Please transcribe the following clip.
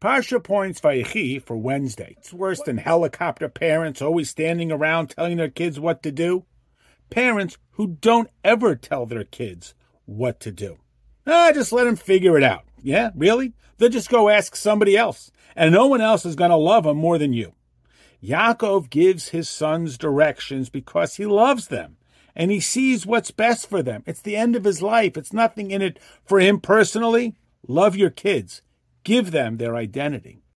Parsha points Vayechi for Wednesday. It's worse than helicopter parents always standing around telling their kids what to do. Parents who don't ever tell their kids what to do. Ah, just let them figure it out. Yeah, really? They'll just go ask somebody else, and no one else is going to love them more than you. Yaakov gives his sons directions because he loves them and he sees what's best for them. It's the end of his life. It's nothing in it for him personally. Love your kids. Give them their identity.